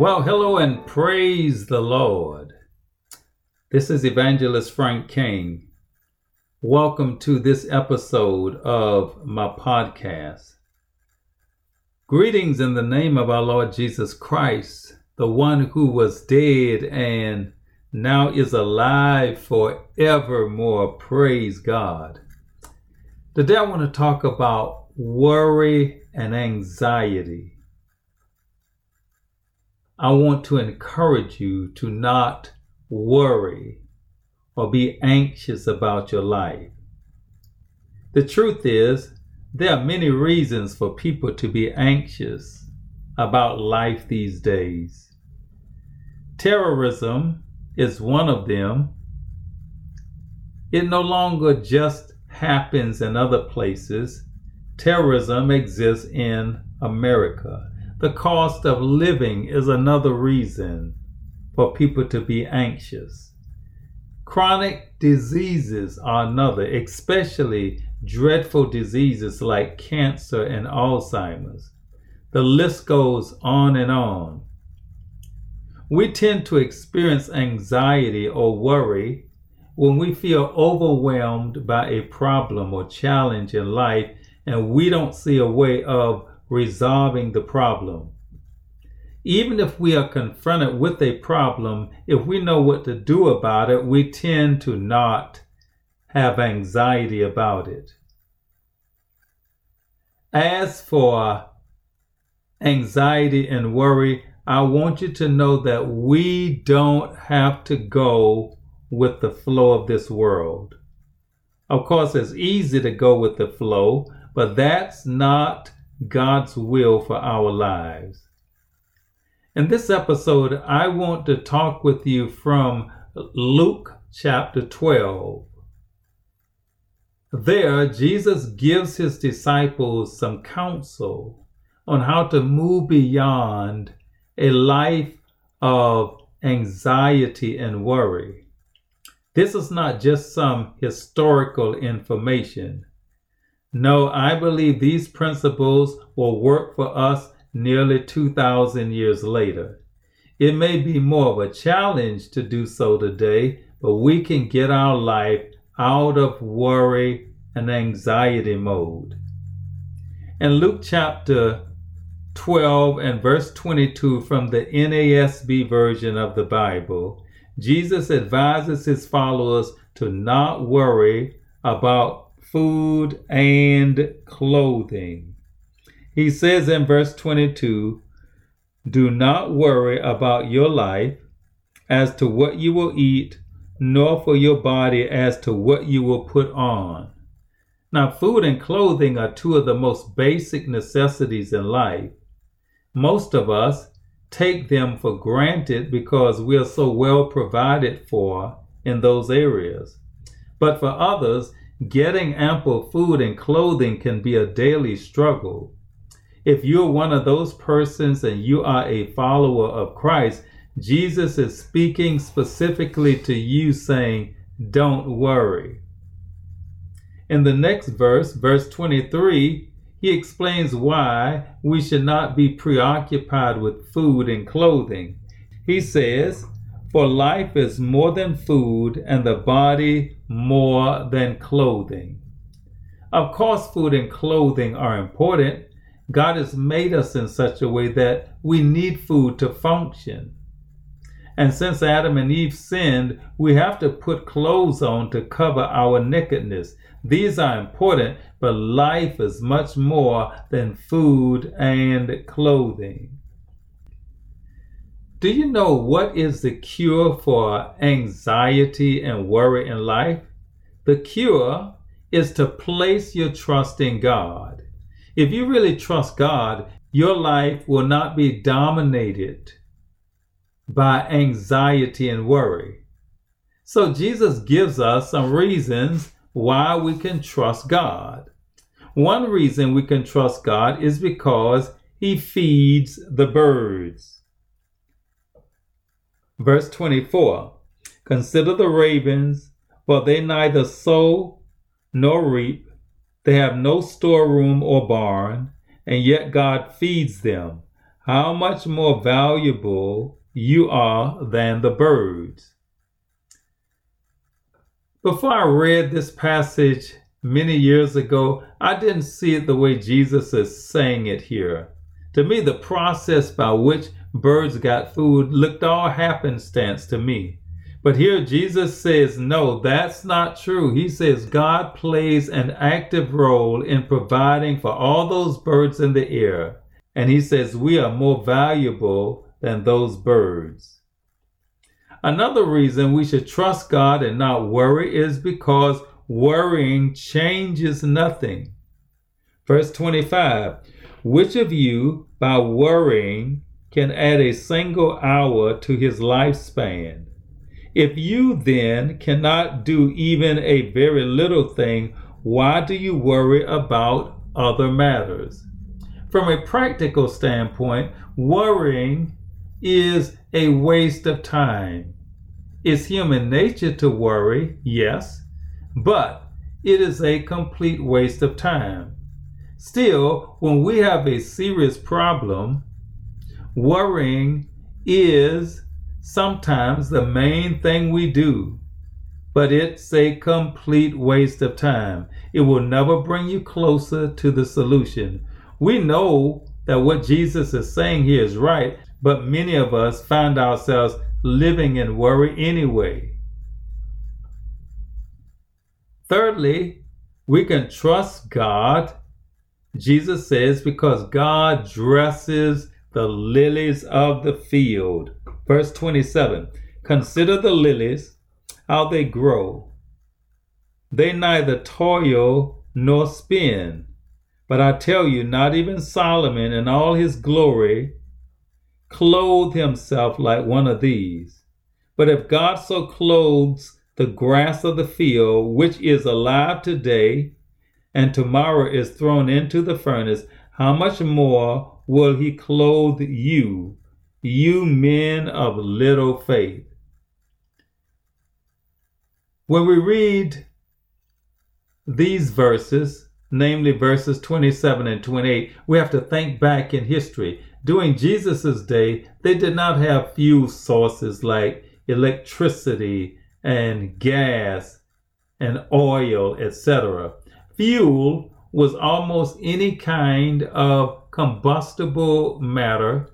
Well, hello and praise the Lord. This is Evangelist Frank King. Welcome to this episode of my podcast. Greetings in the name of our Lord Jesus Christ, the one who was dead and now is alive forevermore. Praise God. Today I want to talk about worry and anxiety. I want to encourage you to not worry or be anxious about your life. The truth is, there are many reasons for people to be anxious about life these days. Terrorism is one of them. It no longer just happens in other places. Terrorism exists in America. The cost of living is another reason for people to be anxious. Chronic diseases are another, especially dreadful diseases like cancer and Alzheimer's. The list goes on and on. We tend to experience anxiety or worry when we feel overwhelmed by a problem or challenge in life and we don't see a way of resolving the problem. Even if we are confronted with a problem, if we know what to do about it, we tend to not have anxiety about it. As for anxiety and worry, I want you to know that we don't have to go with the flow of this world. Of course, it's easy to go with the flow, but that's not God's will for our lives. In this episode, I want to talk with you from Luke chapter 12. There, Jesus gives his disciples some counsel on how to move beyond a life of anxiety and worry. This is not just some historical information. No, I believe these principles will work for us nearly 2,000 years later. It may be more of a challenge to do so today, but we can get our life out of worry and anxiety mode. In Luke chapter 12 and verse 22 from the NASB version of the Bible, Jesus advises his followers to not worry about food, and clothing. He says in verse 22 Do not worry about your life as to what you will eat, nor for your body as to what you will put on. Now, food and clothing are two of the most basic necessities in life. Most of us take them for granted because we are so well provided for in those areas. But for others, Getting ample food and clothing can be a daily struggle. If you're one of those persons and you are a follower of Christ, Jesus is speaking specifically to you, saying, Don't worry. In the next verse, verse 23, he explains why we should not be preoccupied with food and clothing. He says, For life is more than food, and the body more than clothing. Of course, food and clothing are important. God has made us in such a way that we need food to function. And since Adam and Eve sinned, we have to put clothes on to cover our nakedness. These are important, but life is much more than food and clothing. Do you know what is the cure for anxiety and worry in life? The cure is to place your trust in God. If you really trust God, your life will not be dominated by anxiety and worry. So Jesus gives us some reasons why we can trust God. One reason we can trust God is because he feeds the birds. Verse 24 Consider the ravens, for they neither sow nor reap, they have no storeroom or barn, and yet God feeds them. how much more valuable you are than the birds. Before I read this passage many years ago, I didn't see it the way Jesus is saying it here. To me, the process by which birds got food looked all happenstance to me. But here Jesus says, no, that's not true. He says God plays an active role in providing for all those birds in the air. And he says we are more valuable than those birds. Another reason we should trust God and not worry is because worrying changes nothing. Verse 25 Which of you, by worrying, can add a single hour to his lifespan? If you then cannot do even a very little thing, why do you worry about other matters? From a practical standpoint, worrying is a waste of time. It's human nature to worry, yes, but it is a complete waste of time. Still, when we have a serious problem, worrying is sometimes the main thing we do, but it's a complete waste of time. It will never bring you closer to the solution. We know that what Jesus is saying here is right, but many of us find ourselves living in worry anyway. Thirdly, we can trust God, Jesus says, because God dresses the lilies of the field. Verse 27 Consider the lilies, how they grow. They neither toil nor spin. But I tell you, not even Solomon in all his glory clothed himself like one of these. But if God so clothes the grass of the field, which is alive today and tomorrow is thrown into the furnace, how much more will he clothe you, you men of little faith. When we read these verses, namely verses 27 and 28, we have to think back in history. During Jesus' day, they did not have fuel sources like electricity and gas and oil, etc. Fuel was almost any kind of combustible matter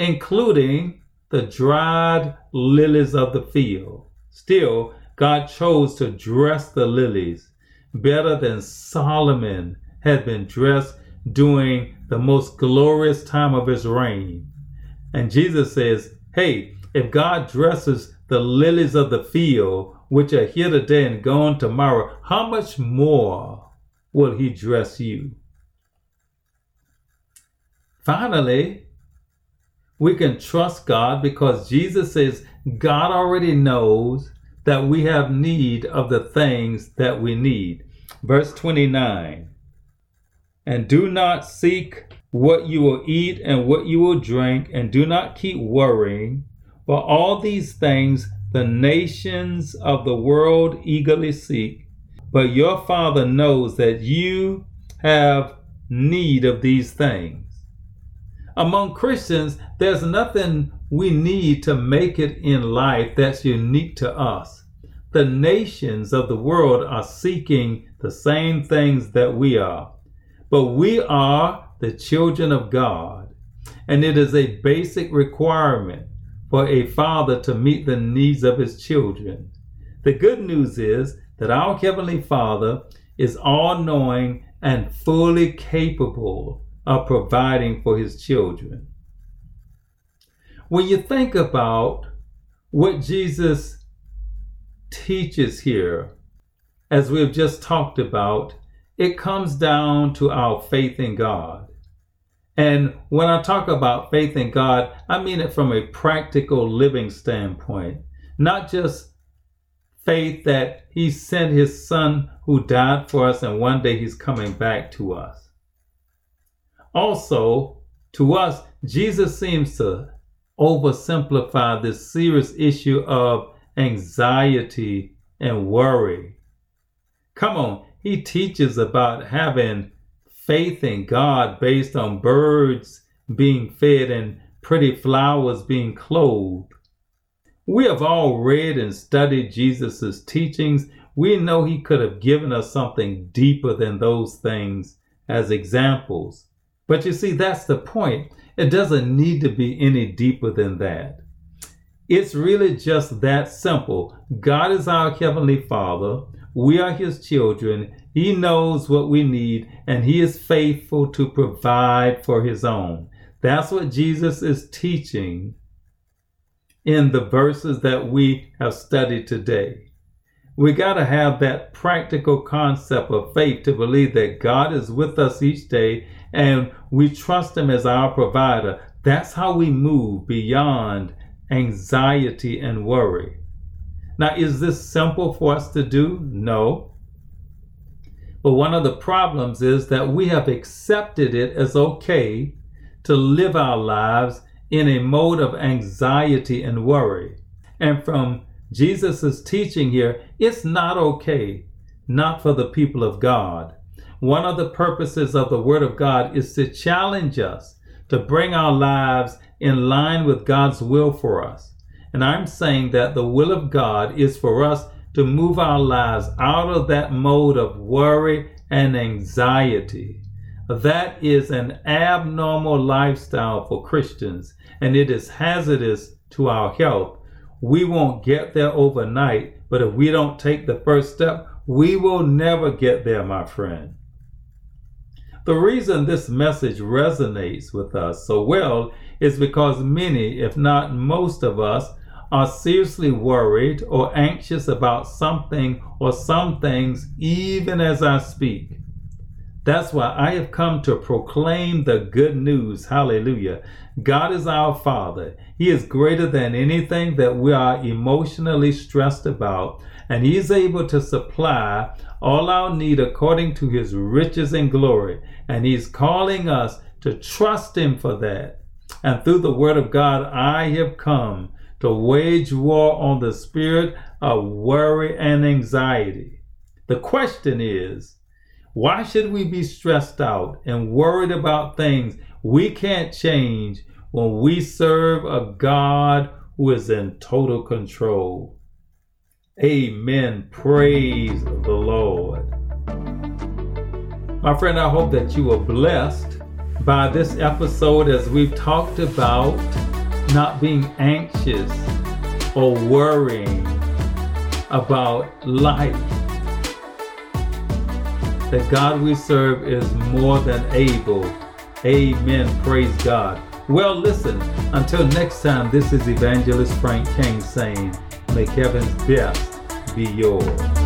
including the dried lilies of the field. Still, God chose to dress the lilies better than Solomon had been dressed during the most glorious time of his reign. And Jesus says, Hey, if God dresses the lilies of the field, which are here today and gone tomorrow, how much more will he dress you? Finally, we can trust God because Jesus says God already knows that we have need of the things that we need. Verse 29 And do not seek what you will eat and what you will drink, and do not keep worrying, for all these things the nations of the world eagerly seek. But your Father knows that you have need of these things among Christians, there's nothing we need to make it in life that's unique to us. The nations of the world are seeking the same things that we are, but we are the children of God, and it is a basic requirement for a father to meet the needs of his children. The good news is that our Heavenly Father is all knowing and fully capable of providing for his children. When you think about what Jesus teaches here, as we've just talked about, it comes down to our faith in God. And when I talk about faith in God, I mean it from a practical living standpoint, not just faith that He sent His Son who died for us and one day He's coming back to us. Also, to us, Jesus seems to oversimplify this serious issue of anxiety and worry. Come on, he teaches about having faith in God based on birds being fed and pretty flowers being clothed. We have all read and studied Jesus' teachings. We know he could have given us something deeper than those things as examples. But you see, that's the point. It doesn't need to be any deeper than that. It's really just that simple. God is our Heavenly Father. We are His children. He knows what we need, and He is faithful to provide for His own. That's what Jesus is teaching in the verses that we have studied today. We got to have that practical concept of faith to believe that God is with us each day and we trust Him as our provider. That's how we move beyond anxiety and worry. Now, is this simple for us to do? No. But one of the problems is that we have accepted it as okay to live our lives in a mode of anxiety and worry. And from Jesus' teaching here, it's not okay, not for the people of God. One of the purposes of the Word of God is to challenge us to bring our lives in line with God's will for us. And I'm saying that the will of God is for us to move our lives out of that mode of worry and anxiety. That is an abnormal lifestyle for Christians, and it is hazardous to our health. We won't get there overnight, but if we don't take the first step, we will never get there, my friend. The reason this message resonates with us so well is because many, if not most of us, are seriously worried or anxious about something or some things even as I speak. That's why I have come to proclaim the good news. Hallelujah. God is our Father. He is greater than anything that we are emotionally stressed about, and He is able to supply all our need according to His riches and glory. And He's calling us to trust Him for that. And through the word of God, I have come to wage war on the spirit of worry and anxiety. The question is, why should we be stressed out and worried about things we can't change when we serve a God who is in total control? Amen. Praise the Lord. My friend, I hope that you were blessed by this episode as we've talked about not being anxious or worrying about life. That God we serve is more than able. Amen. Praise God. Well, listen, until next time, this is Evangelist Frank King saying, May heaven's best be yours.